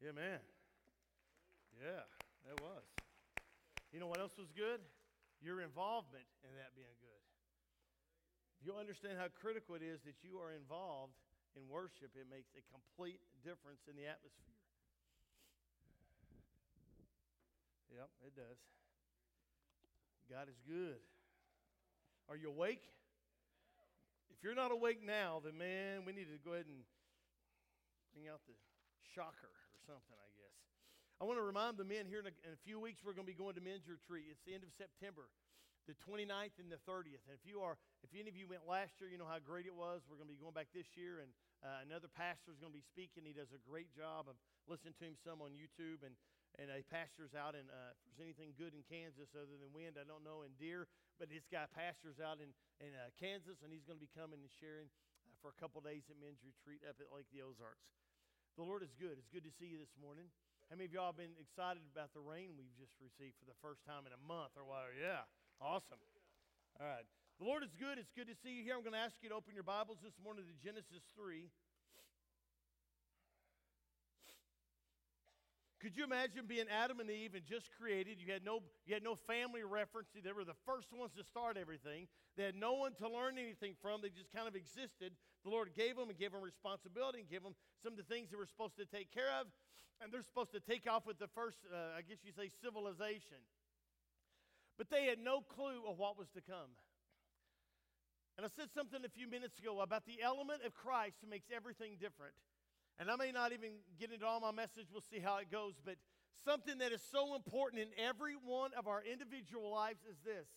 Yeah, man. Yeah, that was. You know what else was good? Your involvement in that being good. If you understand how critical it is that you are involved in worship, it makes a complete difference in the atmosphere. Yep, it does. God is good. Are you awake? If you're not awake now, then man, we need to go ahead and bring out the shocker something, I guess. I want to remind the men here in a, in a few weeks we're going to be going to men's retreat. It's the end of September, the 29th and the 30th. And if you are, if any of you went last year, you know how great it was. We're going to be going back this year, and uh, another pastor is going to be speaking. He does a great job of listening to him some on YouTube, and and a pastor's out in uh, if there's anything good in Kansas other than wind, I don't know in deer, but this guy pastors out in in uh, Kansas, and he's going to be coming and sharing uh, for a couple days at men's retreat up at Lake the Ozarks. The Lord is good. It's good to see you this morning. How many of y'all have been excited about the rain we've just received for the first time in a month or whatever? Yeah, awesome. All right. The Lord is good. It's good to see you here. I'm going to ask you to open your Bibles this morning to Genesis 3. Could you imagine being Adam and Eve and just created? You had no, you had no family reference. They were the first ones to start everything. They had no one to learn anything from. They just kind of existed. The Lord gave them and gave them responsibility and gave them some of the things they were supposed to take care of. And they're supposed to take off with the first, uh, I guess you say, civilization. But they had no clue of what was to come. And I said something a few minutes ago about the element of Christ makes everything different. And I may not even get into all my message, we'll see how it goes, but something that is so important in every one of our individual lives is this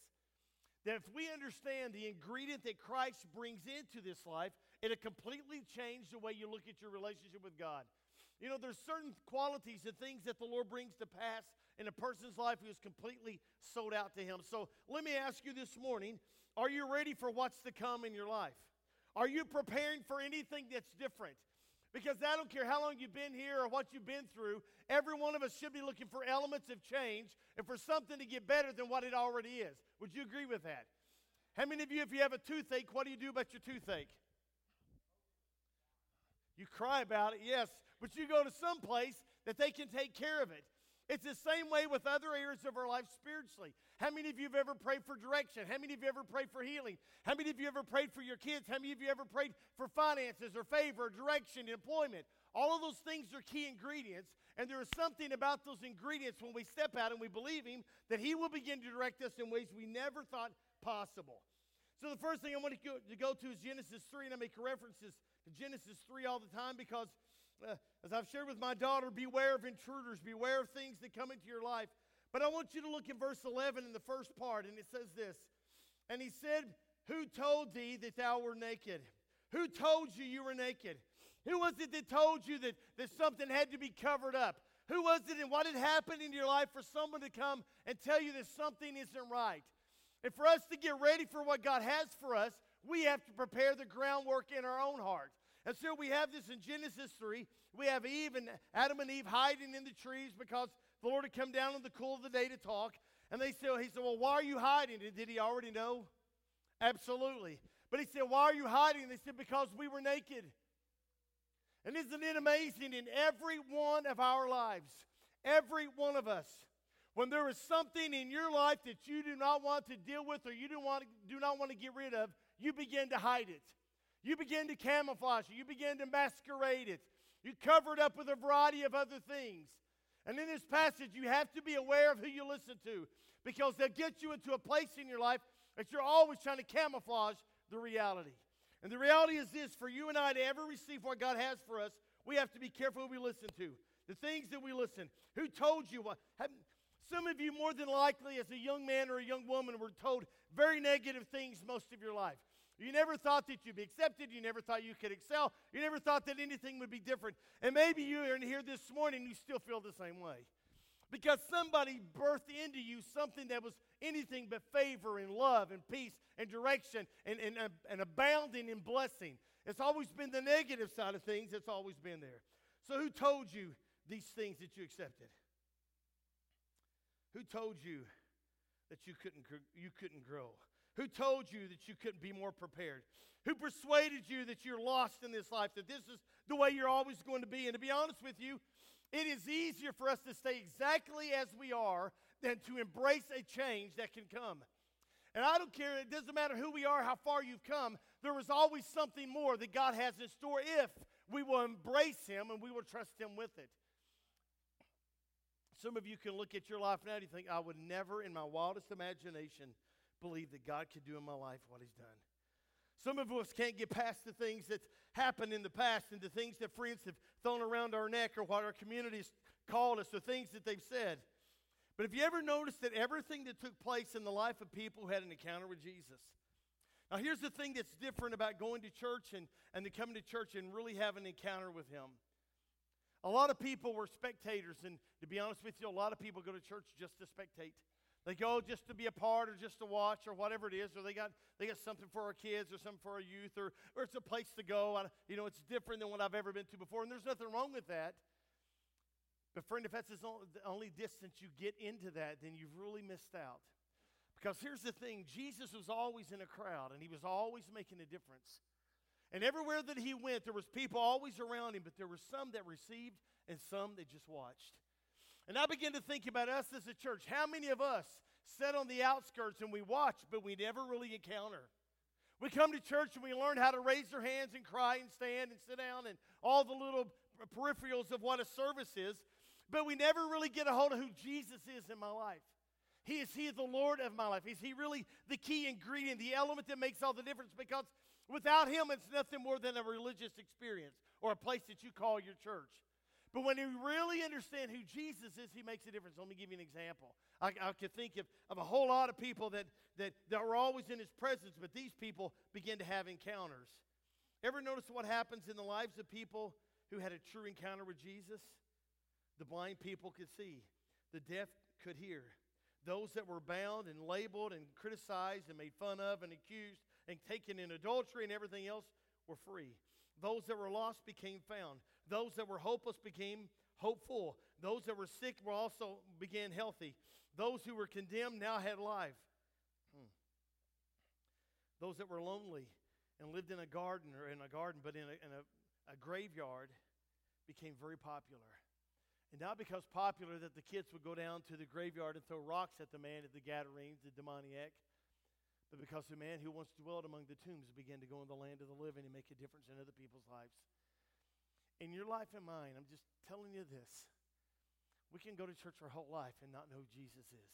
that if we understand the ingredient that Christ brings into this life, it'll completely change the way you look at your relationship with God. You know, there's certain qualities and things that the Lord brings to pass in a person's life who is completely sold out to Him. So let me ask you this morning are you ready for what's to come in your life? Are you preparing for anything that's different? Because I don't care how long you've been here or what you've been through, every one of us should be looking for elements of change and for something to get better than what it already is. Would you agree with that? How many of you, if you have a toothache, what do you do about your toothache? You cry about it, yes, but you go to some place that they can take care of it. It's the same way with other areas of our life spiritually. How many of you have ever prayed for direction? How many of you ever prayed for healing? How many of you ever prayed for your kids? How many of you ever prayed for finances or favor, or direction, employment? All of those things are key ingredients, and there is something about those ingredients when we step out and we believe Him that He will begin to direct us in ways we never thought possible. So, the first thing I want to go to, go to is Genesis 3, and I make references Genesis 3 all the time because uh, as I've shared with my daughter, beware of intruders, beware of things that come into your life. But I want you to look in verse 11 in the first part, and it says this And he said, Who told thee that thou were naked? Who told you you were naked? Who was it that told you that, that something had to be covered up? Who was it and what had happened in your life for someone to come and tell you that something isn't right? And for us to get ready for what God has for us, we have to prepare the groundwork in our own hearts. And so we have this in Genesis 3. We have Eve and Adam and Eve hiding in the trees because the Lord had come down in the cool of the day to talk. And they said, He said, Well, why are you hiding? And did he already know? Absolutely. But he said, Why are you hiding? They said, Because we were naked. And isn't it amazing in every one of our lives, every one of us, when there is something in your life that you do not want to deal with or you do, want do not want to get rid of, you begin to hide it. You begin to camouflage it. You begin to masquerade it. You cover it up with a variety of other things. And in this passage, you have to be aware of who you listen to because they'll get you into a place in your life that you're always trying to camouflage the reality. And the reality is this for you and I to ever receive what God has for us, we have to be careful who we listen to. The things that we listen. Who told you what? Some of you, more than likely, as a young man or a young woman, were told very negative things most of your life. You never thought that you'd be accepted. You never thought you could excel. You never thought that anything would be different. And maybe you are in here this morning, you still feel the same way. Because somebody birthed into you something that was anything but favor and love and peace and direction and, and, and abounding in blessing. It's always been the negative side of things, it's always been there. So, who told you these things that you accepted? Who told you that you couldn't, you couldn't grow? Who told you that you couldn't be more prepared? Who persuaded you that you're lost in this life, that this is the way you're always going to be? And to be honest with you, It is easier for us to stay exactly as we are than to embrace a change that can come. And I don't care, it doesn't matter who we are, how far you've come, there is always something more that God has in store if we will embrace Him and we will trust Him with it. Some of you can look at your life now and you think, I would never in my wildest imagination believe that God could do in my life what He's done. Some of us can't get past the things that happened in the past and the things that friends have thrown around our neck or what our communities called us, the things that they've said. But have you ever noticed that everything that took place in the life of people who had an encounter with Jesus? Now, here's the thing that's different about going to church and, and coming to church and really having an encounter with Him. A lot of people were spectators, and to be honest with you, a lot of people go to church just to spectate. They go just to be a part or just to watch or whatever it is, or they got, they got something for our kids or something for our youth, or, or it's a place to go. I, you know, it's different than what I've ever been to before, and there's nothing wrong with that. But, friend, if that's the only distance you get into that, then you've really missed out. Because here's the thing Jesus was always in a crowd, and he was always making a difference. And everywhere that he went, there was people always around him, but there were some that received and some that just watched. And I begin to think about us as a church. How many of us sit on the outskirts and we watch, but we never really encounter? We come to church and we learn how to raise our hands and cry and stand and sit down and all the little peripherals of what a service is, but we never really get a hold of who Jesus is in my life. He is He the Lord of my life. Is He really the key ingredient, the element that makes all the difference? Because without Him, it's nothing more than a religious experience or a place that you call your church. But when you really understand who Jesus is, he makes a difference. Let me give you an example. I, I could think of, of a whole lot of people that, that, that were always in his presence, but these people begin to have encounters. Ever notice what happens in the lives of people who had a true encounter with Jesus? The blind people could see, the deaf could hear. Those that were bound and labeled and criticized and made fun of and accused and taken in adultery and everything else were free. Those that were lost became found. Those that were hopeless became hopeful. Those that were sick were also began healthy. Those who were condemned now had life. Hmm. Those that were lonely and lived in a garden or in a garden, but in a, in a, a graveyard, became very popular. And not because popular that the kids would go down to the graveyard and throw rocks at the man at the Gadarenes, the demoniac, but because the man who once dwelt among the tombs began to go in the land of the living and make a difference in other people's lives in your life and mine, I'm just telling you this. We can go to church our whole life and not know who Jesus is.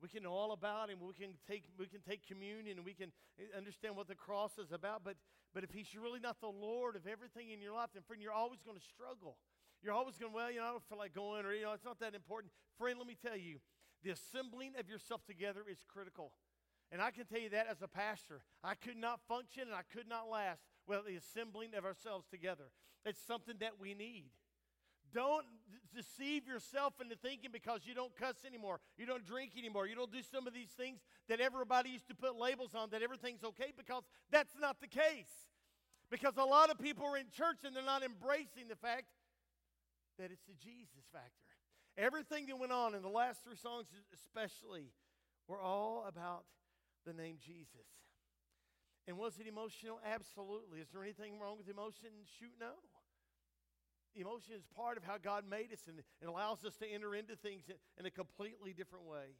We can know all about him. We can take, we can take communion and we can understand what the cross is about. But, but if he's really not the Lord of everything in your life, then friend, you're always going to struggle. You're always going, well, you know, I don't feel like going, or, you know, it's not that important. Friend, let me tell you, the assembling of yourself together is critical. And I can tell you that as a pastor. I could not function and I could not last without the assembling of ourselves together. It's something that we need. Don't deceive yourself into thinking because you don't cuss anymore, you don't drink anymore, you don't do some of these things that everybody used to put labels on that everything's okay because that's not the case. Because a lot of people are in church and they're not embracing the fact that it's the Jesus factor. Everything that went on in the last three songs, especially, were all about the name Jesus. And was it emotional? Absolutely. Is there anything wrong with emotion? Shoot, no. Emotion is part of how God made us and it allows us to enter into things in a completely different way.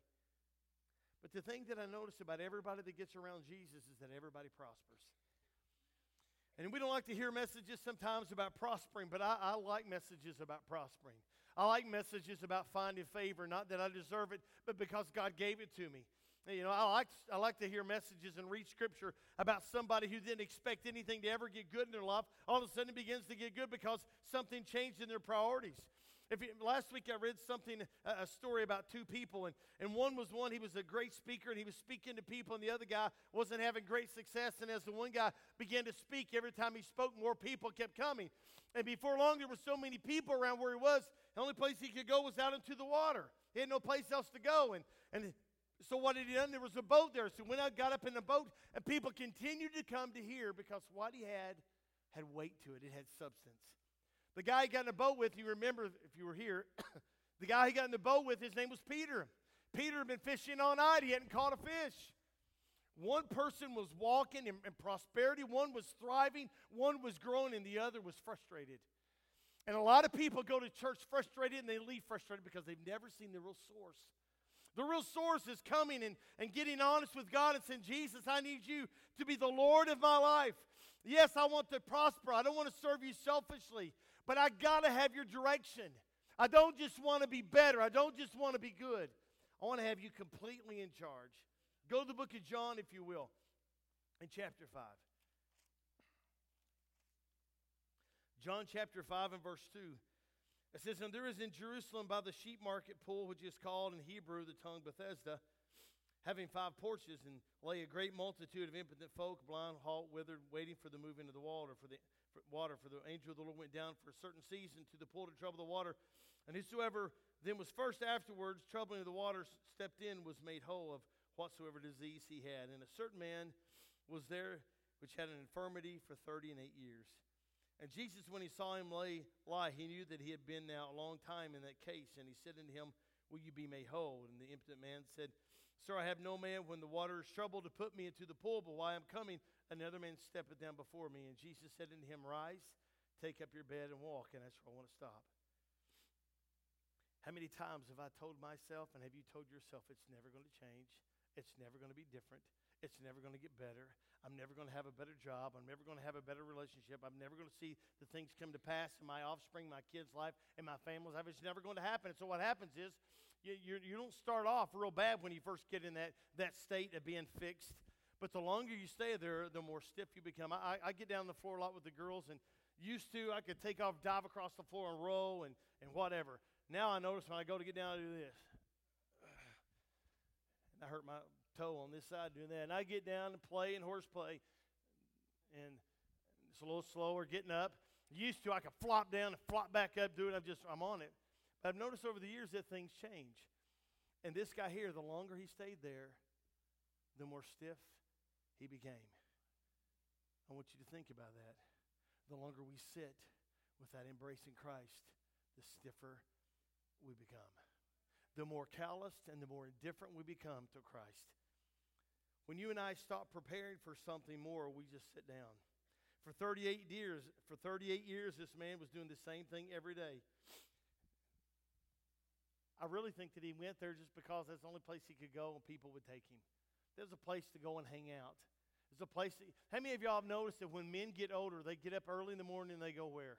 But the thing that I notice about everybody that gets around Jesus is that everybody prospers. And we don't like to hear messages sometimes about prospering, but I, I, like messages about prospering. I like messages about finding favor, not that I deserve it, but because God gave it to me. You know, I like, I like to hear messages and read scripture about somebody who didn't expect anything to ever get good in their life. All of a sudden, it begins to get good because something changed in their priorities. If you, last week I read something, a, story about two people, and, and one was one, he was a great speaker and he was speaking to people, and the other guy wasn't having great success. And as the one guy began to speak, every time he spoke, more people kept coming. And before long, there were so many people around where he was, the only place he could go was out into the water. He had no place else to go. And, and so what had he done? There was a boat there. So when I got up in the boat, and people continued to come to hear because what he had had weight to it. It had substance. The guy he got in the boat with, you remember if you were here, the guy he got in the boat with, his name was Peter. Peter had been fishing all night. He hadn't caught a fish. One person was walking in, in prosperity, one was thriving, one was growing, and the other was frustrated. And a lot of people go to church frustrated and they leave frustrated because they've never seen the real source. The real source is coming and, and getting honest with God and saying, Jesus, I need you to be the Lord of my life. Yes, I want to prosper. I don't want to serve you selfishly, but I got to have your direction. I don't just want to be better. I don't just want to be good. I want to have you completely in charge. Go to the book of John, if you will, in chapter 5. John chapter 5 and verse 2. It says, And there is in Jerusalem by the sheep market pool, which is called in Hebrew the tongue Bethesda, having five porches, and lay a great multitude of impotent folk, blind, halt, withered, waiting for the moving of the water. For the for water, for the angel of the Lord went down for a certain season to the pool to trouble the water. And whosoever then was first afterwards troubling the water stepped in was made whole of whatsoever disease he had. And a certain man was there which had an infirmity for thirty and eight years. And Jesus, when he saw him lay, lie, he knew that he had been now a long time in that case. And he said unto him, Will you be made whole? And the impotent man said, Sir, I have no man when the water is troubled to put me into the pool, but while I am coming, another man steppeth down before me. And Jesus said unto him, Rise, take up your bed and walk. And that's where I want to stop. How many times have I told myself, and have you told yourself, it's never going to change? It's never going to be different. It's never going to get better. I'm never going to have a better job. I'm never going to have a better relationship. I'm never going to see the things come to pass in my offspring, my kids' life, and my family's life. It's never going to happen. And so what happens is you, you, you don't start off real bad when you first get in that, that state of being fixed. But the longer you stay there, the more stiff you become. I, I get down the floor a lot with the girls, and used to, I could take off, dive across the floor, and roll, and, and whatever. Now I notice when I go to get down, I do this. And I hurt my toe on this side doing that. And I get down and play and horseplay, and it's a little slower getting up. Used to, I could flop down and flop back up, do it. I'm just, I'm on it. But I've noticed over the years that things change. And this guy here, the longer he stayed there, the more stiff he became. I want you to think about that. The longer we sit without embracing Christ, the stiffer we become. The more calloused and the more indifferent we become to Christ. When you and I stop preparing for something more, we just sit down. For 38 years, for 38 years, this man was doing the same thing every day. I really think that he went there just because that's the only place he could go and people would take him. There's a place to go and hang out. There's a place. That, how many of y'all have noticed that when men get older, they get up early in the morning and they go where?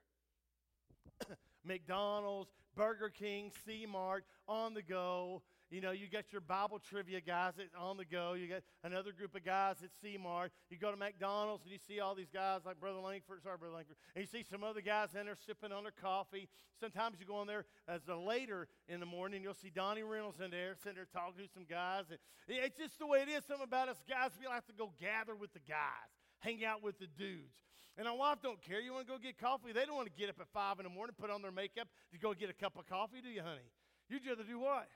McDonald's, Burger King, C Mart, on the go. You know, you got your Bible trivia guys on the go. You got another group of guys at C Mart. You go to McDonald's and you see all these guys like Brother Langford, sorry, Brother Langford, and you see some other guys in there sipping on their coffee. Sometimes you go in there as a later in the morning, you'll see Donnie Reynolds in there sitting there talking to some guys. It's just the way it is. Something about us guys, we like to go gather with the guys, hang out with the dudes. And our wife don't care. You want to go get coffee? They don't want to get up at five in the morning, put on their makeup to go get a cup of coffee, do you, honey? You'd rather do what?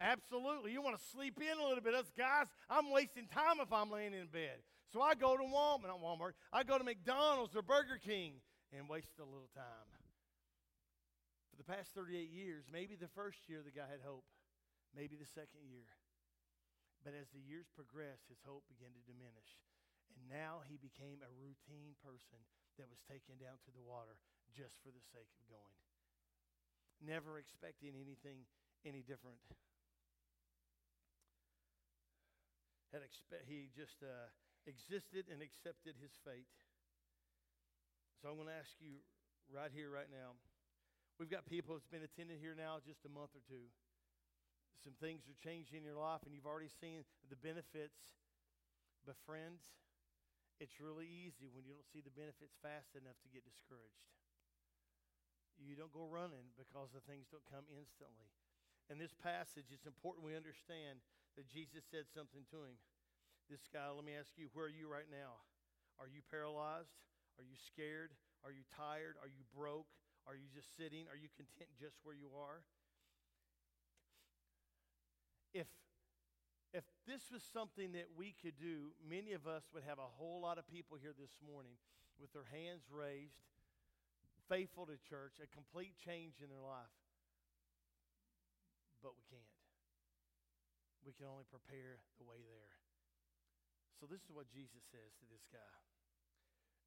Absolutely. You want to sleep in a little bit. Us guys, I'm wasting time if I'm laying in bed. So I go to Walmart, not Walmart. I go to McDonald's or Burger King and waste a little time. For the past 38 years, maybe the first year the guy had hope, maybe the second year. But as the years progressed, his hope began to diminish. And now he became a routine person that was taken down to the water just for the sake of going. Never expecting anything any different had expe- he just uh, existed and accepted his fate. So I'm going to ask you right here, right now. We've got people that's been attending here now just a month or two. Some things are changing in your life, and you've already seen the benefits. But, friends, it's really easy when you don't see the benefits fast enough to get discouraged. You don't go running because the things don't come instantly. In this passage, it's important we understand that Jesus said something to him. This guy, let me ask you, where are you right now? Are you paralyzed? Are you scared? Are you tired? Are you broke? Are you just sitting? Are you content just where you are? If if this was something that we could do, many of us would have a whole lot of people here this morning with their hands raised, faithful to church, a complete change in their life. But we can't we can only prepare the way there. So, this is what Jesus says to this guy.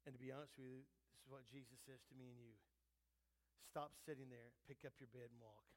And to be honest with you, this is what Jesus says to me and you Stop sitting there, pick up your bed and walk.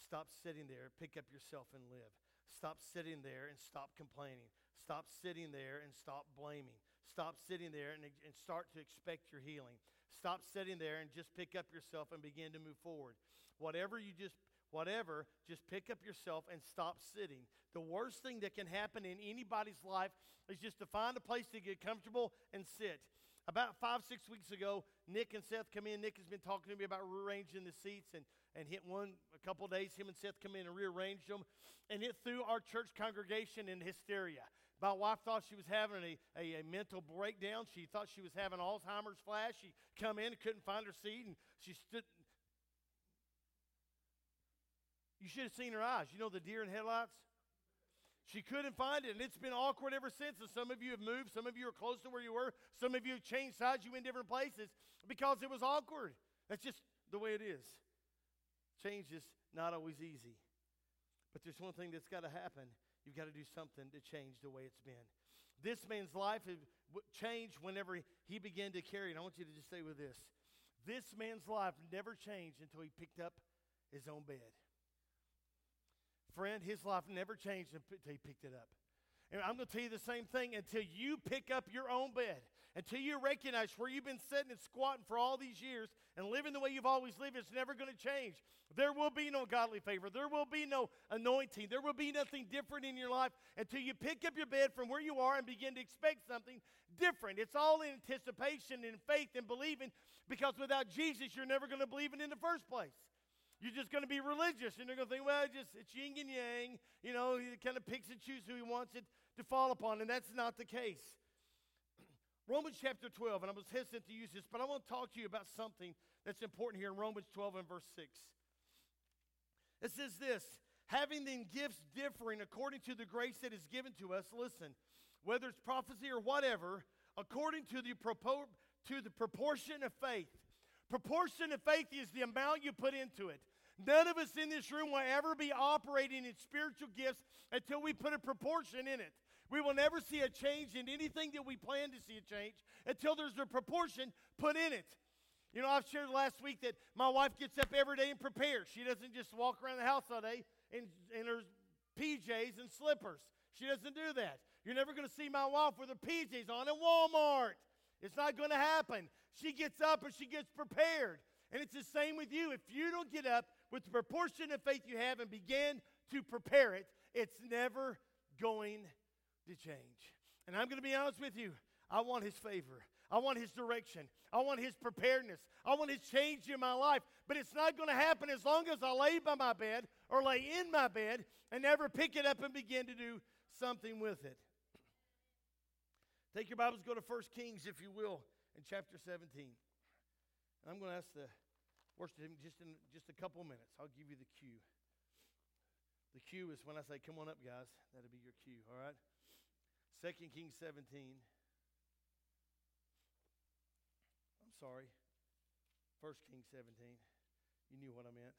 Stop sitting there, pick up yourself and live. Stop sitting there and stop complaining. Stop sitting there and stop blaming. Stop sitting there and, and start to expect your healing. Stop sitting there and just pick up yourself and begin to move forward. Whatever you just whatever, just pick up yourself and stop sitting. The worst thing that can happen in anybody's life is just to find a place to get comfortable and sit. About five, six weeks ago, Nick and Seth come in. Nick has been talking to me about rearranging the seats and, and hit one a couple days. Him and Seth come in and rearranged them. And it threw our church congregation in hysteria. My wife thought she was having a, a, a, mental breakdown. She thought she was having Alzheimer's flash. She come in and couldn't find her seat, and she stood. You should have seen her eyes. You know the deer in headlights? She couldn't find it, and it's been awkward ever since. And some of you have moved, some of you are close to where you were, some of you have changed sides, you in different places because it was awkward. That's just the way it is. Change is not always easy. But there's one thing that's got to happen. You've got to do something to change the way it's been. This man's life changed whenever he began to carry it. I want you to just stay with this. This man's life never changed until he picked up his own bed friend, his life never changed until he picked it up. And I'm going to tell you the same thing until you pick up your own bed, until you recognize where you've been sitting and squatting for all these years and living the way you've always lived, it's never going to change. There will be no godly favor. There will be no anointing. There will be nothing different in your life until you pick up your bed from where you are and begin to expect something different. It's all in anticipation and faith and believing because without Jesus, you're never going to believe it in the first place. You're just going to be religious, and you're going to think, well, just it's yin and yang. You know, he kind of picks and chooses who he wants it to fall upon, and that's not the case. Romans chapter 12, and I was hesitant to use this, but I want to talk to you about something that's important here in Romans 12 and verse 6. It says this having then gifts differing according to the grace that is given to us, listen, whether it's prophecy or whatever, according to the, propo- to the proportion of faith. Proportion of faith is the amount you put into it. None of us in this room will ever be operating in spiritual gifts until we put a proportion in it. We will never see a change in anything that we plan to see a change until there's a proportion put in it. You know, I've shared last week that my wife gets up every day and prepares. She doesn't just walk around the house all day in, in her PJs and slippers. She doesn't do that. You're never going to see my wife with her PJs on at Walmart. It's not going to happen. She gets up and she gets prepared. And it's the same with you. If you don't get up with the proportion of faith you have and begin to prepare it, it's never going to change. And I'm going to be honest with you. I want his favor. I want his direction. I want his preparedness. I want his change in my life. But it's not going to happen as long as I lay by my bed or lay in my bed and never pick it up and begin to do something with it. Take your Bibles, go to 1 Kings, if you will, in chapter 17. And I'm going to ask the worship team just in just a couple minutes. I'll give you the cue. The cue is when I say, come on up, guys. That'll be your cue, all right? 2 Kings 17. I'm sorry. 1 Kings 17. You knew what I meant.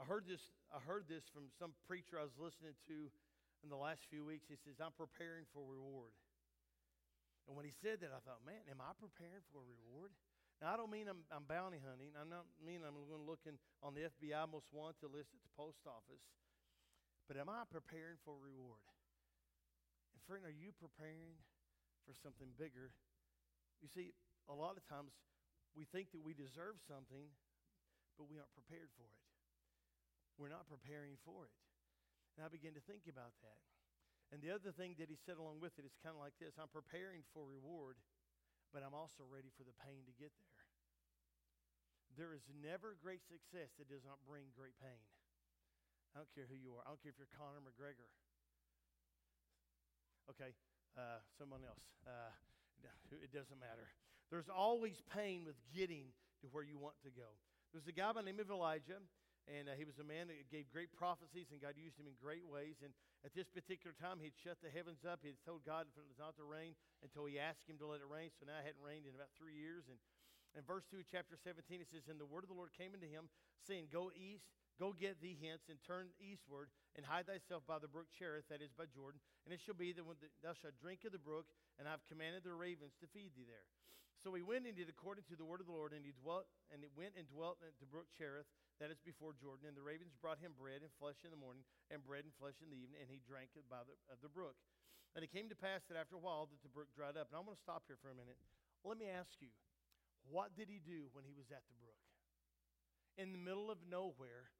I heard this, I heard this from some preacher I was listening to in the last few weeks. He says, I'm preparing for reward. And when he said that, I thought, man, am I preparing for a reward? Now, I don't mean I'm, I'm bounty hunting. I don't mean I'm going looking on the FBI most wanted list at the post office. But am I preparing for reward? And friend, are you preparing for something bigger? You see, a lot of times we think that we deserve something, but we aren't prepared for it we're not preparing for it. And I began to think about that. And the other thing that he said along with it is kind of like this I'm preparing for reward, but I'm also ready for the pain to get there. There is never great success that does not bring great pain. I don't care who you are. I don't care if you're Conor McGregor. Okay, uh, someone else. Uh, it doesn't matter. There's always pain with getting to where you want to go. There's a guy by the name of Elijah and uh, he was a man that gave great prophecies, and God used him in great ways. And at this particular time, he'd shut the heavens up. He'd told God it was not to rain until he asked him to let it rain. So now it hadn't rained in about three years. And in verse 2 chapter 17, it says, And the word of the Lord came unto him, saying, Go east, Go get thee hence and turn eastward and hide thyself by the brook Cherith, that is by Jordan. And it shall be that when thou shalt drink of the brook, and I have commanded the ravens to feed thee there. So he went and did according to the word of the Lord, and he dwelt and he went and dwelt at the brook Cherith, that is before Jordan. And the ravens brought him bread and flesh in the morning, and bread and flesh in the evening, and he drank by the, of the brook. And it came to pass that after a while that the brook dried up. And I'm going to stop here for a minute. Let me ask you, what did he do when he was at the brook? In the middle of nowhere,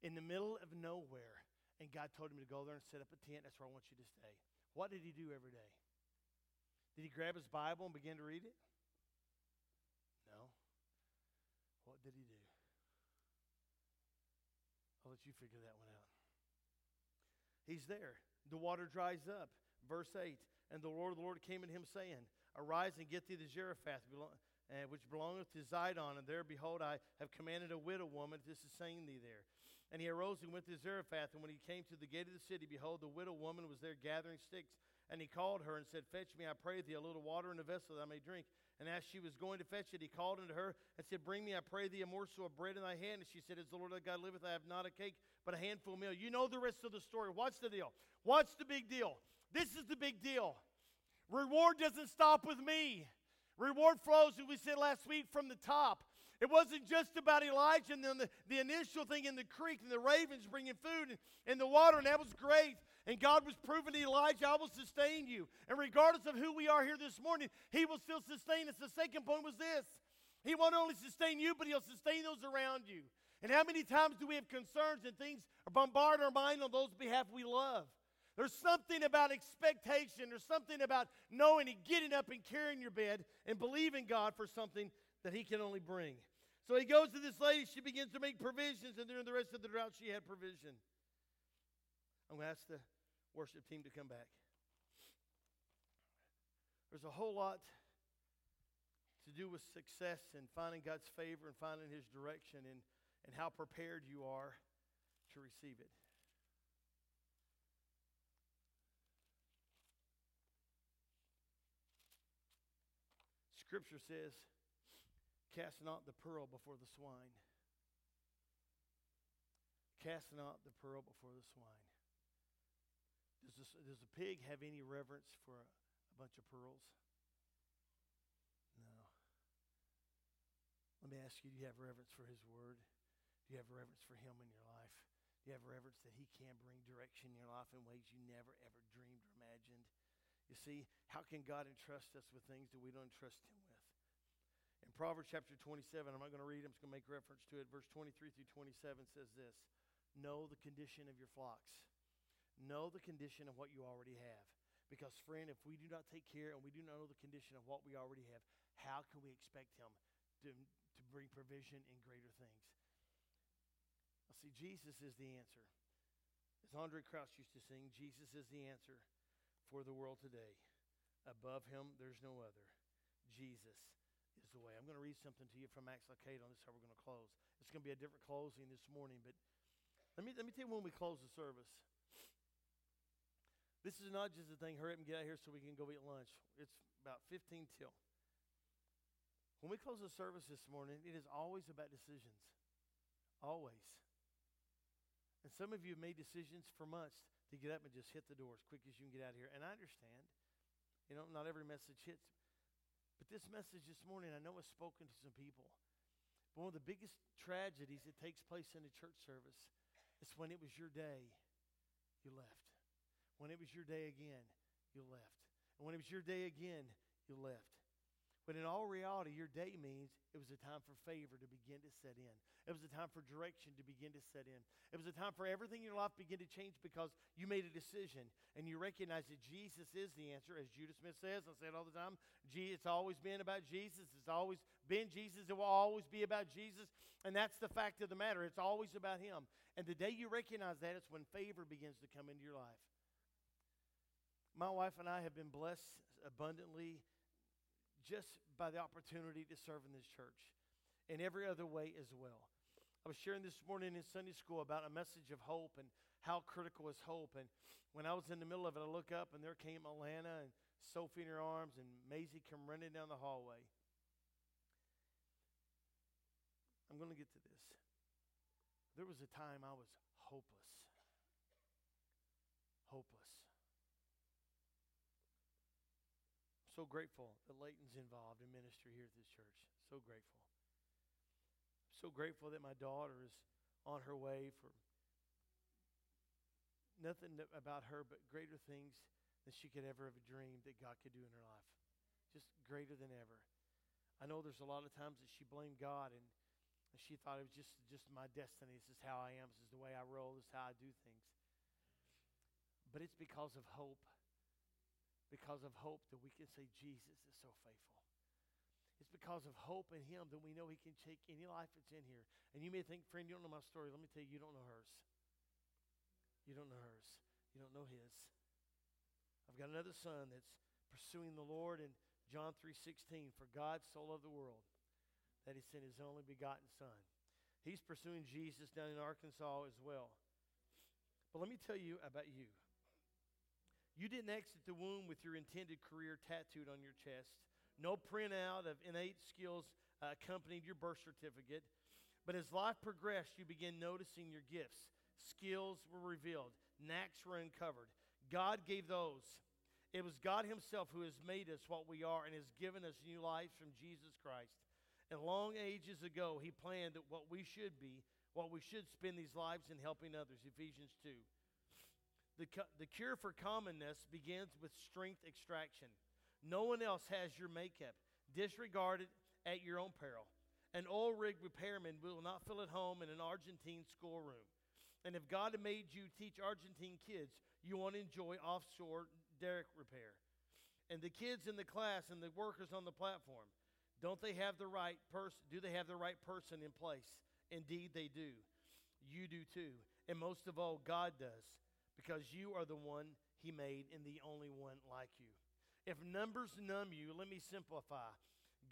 in the middle of nowhere, and God told him to go there and set up a tent. That's where I want you to stay. What did he do every day? Did he grab his Bible and begin to read it? No. What did he do? I'll let you figure that one out. He's there. The water dries up. Verse 8 And the Lord, the Lord came unto him, saying, Arise and get thee to Zarephath, uh, which belongeth to Zidon, and there, behold, I have commanded a widow woman to sustain thee there. And he arose and went to Zarephath, and when he came to the gate of the city, behold, the widow woman was there gathering sticks. And he called her and said, Fetch me, I pray thee, a little water in a vessel that I may drink. And as she was going to fetch it, he called unto her and said, Bring me, I pray thee, a morsel of bread in thy hand. And she said, As the Lord thy God liveth, I have not a cake, but a handful of meal. You know the rest of the story. What's the deal? What's the big deal? This is the big deal. Reward doesn't stop with me. Reward flows, as we said last week, from the top. It wasn't just about Elijah and then the, the initial thing in the creek and the ravens bringing food and, and the water, and that was great. And God was proving to Elijah, I will sustain you. And regardless of who we are here this morning, He will still sustain us. The second point was this He won't only sustain you, but He'll sustain those around you. And how many times do we have concerns and things bombard our mind on those behalf we love? There's something about expectation. There's something about knowing and getting up and carrying your bed and believing God for something that He can only bring. So he goes to this lady. She begins to make provisions, and during the rest of the drought, she had provision. I'm going to ask the worship team to come back. There's a whole lot to do with success and finding God's favor and finding His direction and, and how prepared you are to receive it. Scripture says, Cast not the pearl before the swine. Cast not the pearl before the swine. Does, this, does a pig have any reverence for a, a bunch of pearls? No. Let me ask you do you have reverence for his word? Do you have reverence for him in your life? Do you have reverence that he can bring direction in your life in ways you never, ever dreamed or imagined? You see, how can God entrust us with things that we don't trust him with? Proverbs chapter 27, I'm not going to read, I'm just going to make reference to it. Verse 23 through 27 says this Know the condition of your flocks, know the condition of what you already have. Because, friend, if we do not take care and we do not know the condition of what we already have, how can we expect Him to, to bring provision in greater things? Now, see, Jesus is the answer. As Andraé Crouch used to sing, Jesus is the answer for the world today. Above Him, there's no other. Jesus is the way. I'm going to read something to you from Max Lucado, and this is how we're going to close. It's going to be a different closing this morning, but let me, let me tell you when we close the service. This is not just a thing, hurry up and get out here so we can go eat lunch. It's about 15 till. When we close the service this morning, it is always about decisions. Always. And some of you have made decisions for months to get up and just hit the door as quick as you can get out of here. And I understand. You know, not every message hits but this message this morning, I know has spoken to some people. But one of the biggest tragedies that takes place in a church service is when it was your day, you left. When it was your day again, you left. And when it was your day again, you left. But in all reality, your day means it was a time for favor to begin to set in. It was a time for direction to begin to set in. It was a time for everything in your life to begin to change because you made a decision and you recognize that Jesus is the answer. As Judah Smith says, I say it all the time, it's always been about Jesus. It's always been Jesus. It will always be about Jesus. And that's the fact of the matter. It's always about Him. And the day you recognize that, it's when favor begins to come into your life. My wife and I have been blessed abundantly just by the opportunity to serve in this church in every other way as well. I was sharing this morning in Sunday school about a message of hope and how critical is hope. And when I was in the middle of it, I look up and there came Alana and Sophie in her arms, and Maisie come running down the hallway. I'm going to get to this. There was a time I was. Hopeless. So grateful that Leighton's involved in ministry here at this church. So grateful. So grateful that my daughter is on her way for nothing about her but greater things than she could ever have dreamed that God could do in her life. Just greater than ever. I know there's a lot of times that she blamed God and she thought it was just, just my destiny. This is how I am. This is the way I roll. This is how I do things. But it's because of hope. Because of hope that we can say Jesus is so faithful. It's because of hope in Him that we know He can take any life that's in here. And you may think, friend, you don't know my story. Let me tell you, you don't know hers. You don't know hers. You don't know His. I've got another son that's pursuing the Lord, in John 3:16, for God so loved the world that he sent his only begotten son. He's pursuing Jesus down in Arkansas as well. But let me tell you about you. You didn't exit the womb with your intended career tattooed on your chest. No printout of innate skills uh, accompanied your birth certificate. But as life progressed, you began noticing your gifts. Skills were revealed, knacks were uncovered. God gave those. It was God Himself who has made us what we are and has given us new lives from Jesus Christ. And long ages ago, He planned that what we should be, what we should spend these lives in helping others. Ephesians 2. The, the cure for commonness begins with strength extraction. No one else has your makeup. Disregard it at your own peril. An oil rig repairman will not fill at home in an Argentine schoolroom. And if God made you teach Argentine kids, you won't enjoy offshore derrick repair. And the kids in the class and the workers on the platform, don't they have the right person? Do they have the right person in place? Indeed, they do. You do too. And most of all, God does, because you are the one He made and the only one like you. If numbers numb you, let me simplify.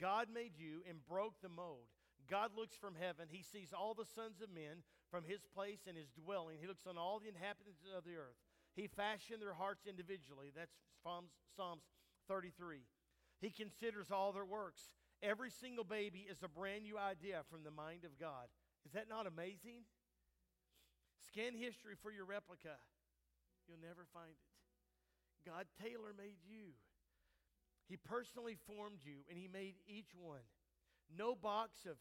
God made you and broke the mold. God looks from heaven. He sees all the sons of men from his place and his dwelling. He looks on all the inhabitants of the earth. He fashioned their hearts individually. That's Psalms 33. He considers all their works. Every single baby is a brand new idea from the mind of God. Is that not amazing? Scan history for your replica. You'll never find it. God tailor made you. He personally formed you and he made each one. No box of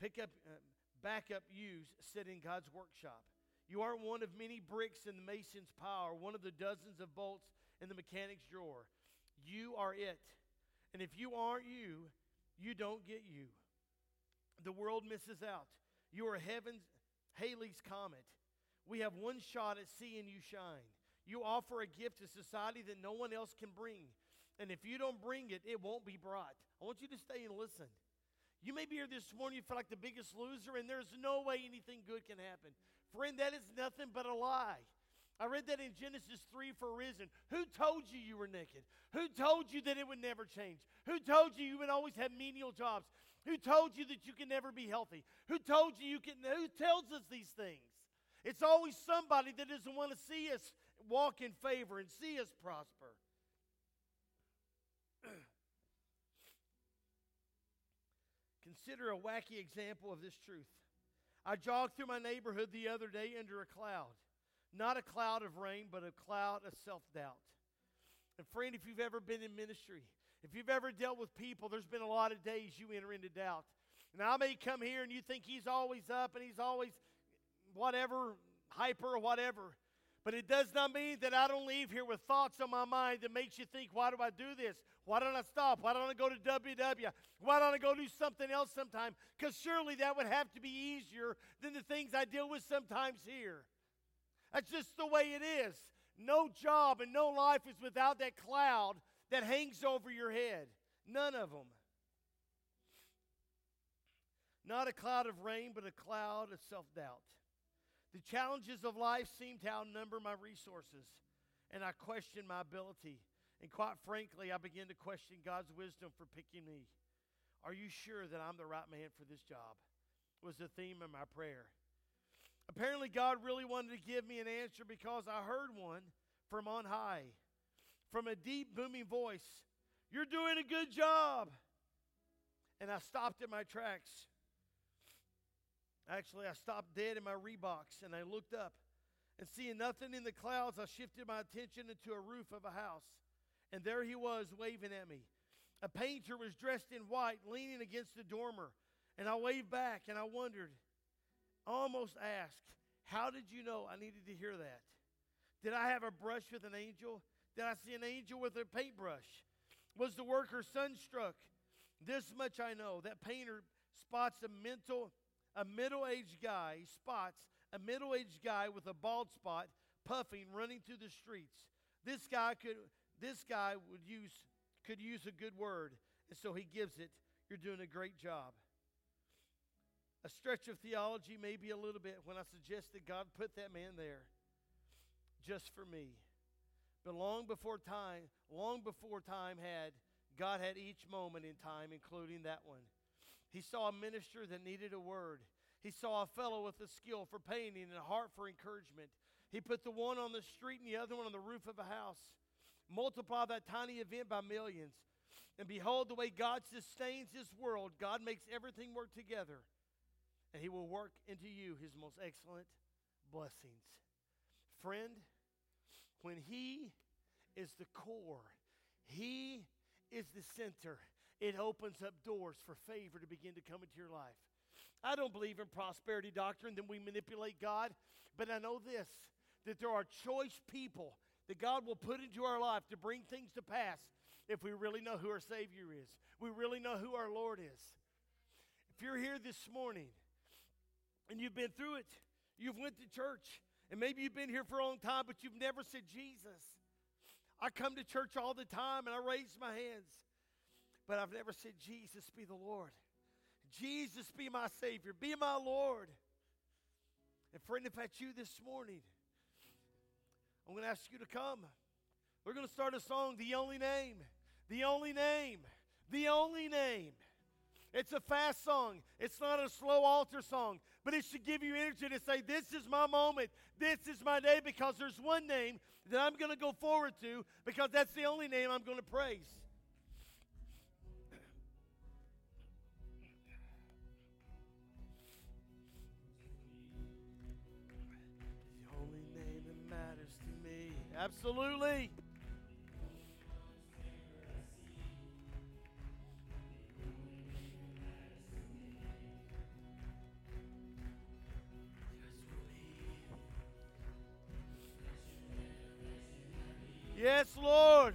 pickup, uh, backup use sit in God's workshop. You aren't one of many bricks in the mason's pile or one of the dozens of bolts in the mechanic's drawer. You are it. And if you aren't you, you don't get you. The world misses out. You are heaven's Halley's comet. We have one shot at seeing you shine. You offer a gift to society that no one else can bring. And if you don't bring it, it won't be brought. I want you to stay and listen. You may be here this morning, you feel like the biggest loser, and there's no way anything good can happen. Friend, that is nothing but a lie. I read that in Genesis 3 for a reason. Who told you you were naked? Who told you that it would never change? Who told you you would always have menial jobs? Who told you that you can never be healthy? Who told you you can who tells us these things? It's always somebody that doesn't want to see us walk in favor and see us prosper. Consider a wacky example of this truth. I jogged through my neighborhood the other day under a cloud. Not a cloud of rain, but a cloud of self doubt. And, friend, if you've ever been in ministry, if you've ever dealt with people, there's been a lot of days you enter into doubt. Now, I may come here and you think he's always up and he's always whatever, hyper or whatever. But it does not mean that I don't leave here with thoughts on my mind that makes you think, why do I do this? Why don't I stop? Why don't I go to WW? Why don't I go do something else sometime? Because surely that would have to be easier than the things I deal with sometimes here. That's just the way it is. No job and no life is without that cloud that hangs over your head. None of them. Not a cloud of rain, but a cloud of self doubt. The challenges of life seem to outnumber my resources, and I question my ability. And quite frankly, I begin to question God's wisdom for picking me. Are you sure that I'm the right man for this job? Was the theme of my prayer. Apparently, God really wanted to give me an answer because I heard one from on high, from a deep, booming voice You're doing a good job. And I stopped at my tracks. Actually, I stopped dead in my Reeboks and I looked up. And seeing nothing in the clouds, I shifted my attention into a roof of a house. And there he was waving at me. A painter was dressed in white, leaning against the dormer. And I waved back and I wondered, almost asked, How did you know I needed to hear that? Did I have a brush with an angel? Did I see an angel with a paintbrush? Was the worker sunstruck? This much I know that painter spots a mental, a middle-aged guy. He spots a middle-aged guy with a bald spot, puffing, running through the streets. This guy could, this guy would use, could use a good word, and so he gives it. You're doing a great job. A stretch of theology, maybe a little bit, when I suggest that God put that man there just for me. But long before time, long before time had, God had each moment in time, including that one. He saw a minister that needed a word. He saw a fellow with a skill for painting and a heart for encouragement. He put the one on the street and the other one on the roof of a house. Multiply that tiny event by millions. And behold, the way God sustains this world, God makes everything work together. And He will work into you His most excellent blessings. Friend, when He is the core, He is the center, it opens up doors for favor to begin to come into your life. I don't believe in prosperity doctrine, then we manipulate God, but I know this that there are choice people that God will put into our life to bring things to pass if we really know who our Savior is. We really know who our Lord is. If you're here this morning and you've been through it, you've went to church, and maybe you've been here for a long time, but you've never said Jesus. I come to church all the time and I raise my hands, but I've never said, Jesus be the Lord. Jesus be my Savior. Be my Lord. And friend, if that's you this morning, I'm going to ask you to come. We're going to start a song, The Only Name. The Only Name. The Only Name. It's a fast song. It's not a slow altar song, but it should give you energy to say, This is my moment. This is my day because there's one name that I'm going to go forward to because that's the only name I'm going to praise. Absolutely. Yes, Lord.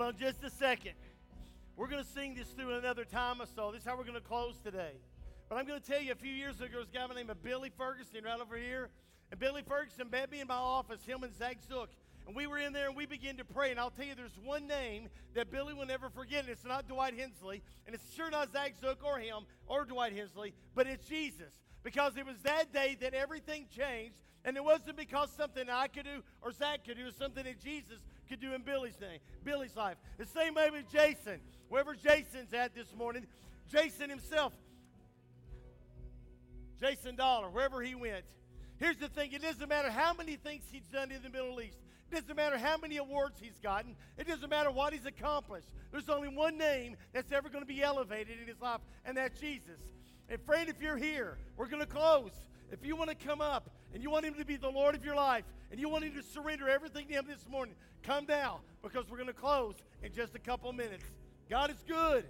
Hold on just a second. We're going to sing this through another time or so. This is how we're going to close today. But I'm going to tell you, a few years ago, there was a guy by the name of Billy Ferguson right over here. And Billy Ferguson met me in my office, him and Zach Zook. And we were in there and we began to pray. And I'll tell you, there's one name that Billy will never forget. And it's not Dwight Hensley. And it's sure not Zach Zook or him or Dwight Hensley, but it's Jesus. Because it was that day that everything changed. And it wasn't because something I could do or Zach could do, it was something that Jesus could do in Billy's name, Billy's life. The same way with Jason. Wherever Jason's at this morning, Jason himself, Jason Dollar, wherever he went. Here's the thing it doesn't matter how many things he's done in the Middle East, it doesn't matter how many awards he's gotten, it doesn't matter what he's accomplished. There's only one name that's ever going to be elevated in his life, and that's Jesus. And friend, if you're here, we're going to close. If you want to come up and you want him to be the Lord of your life and you want him to surrender everything to him this morning, come down because we're going to close in just a couple minutes. God is good.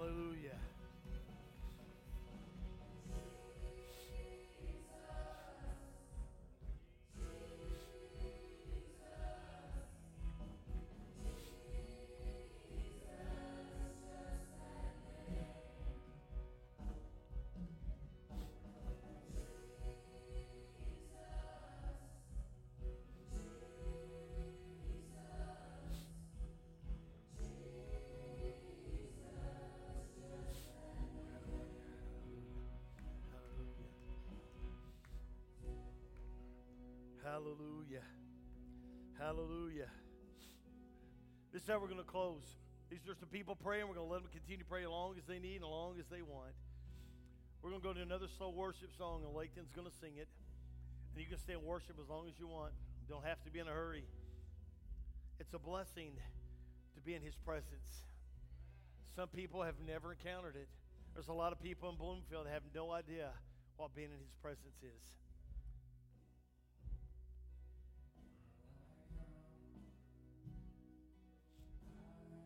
Hallelujah. Hallelujah. Hallelujah. This is how we're going to close. These are some people praying. We're going to let them continue to pray as long as they need and as long as they want. We're going to go to another slow worship song, and Layton's going to sing it. And you can stay and worship as long as you want. You don't have to be in a hurry. It's a blessing to be in His presence. Some people have never encountered it. There's a lot of people in Bloomfield that have no idea what being in His presence is.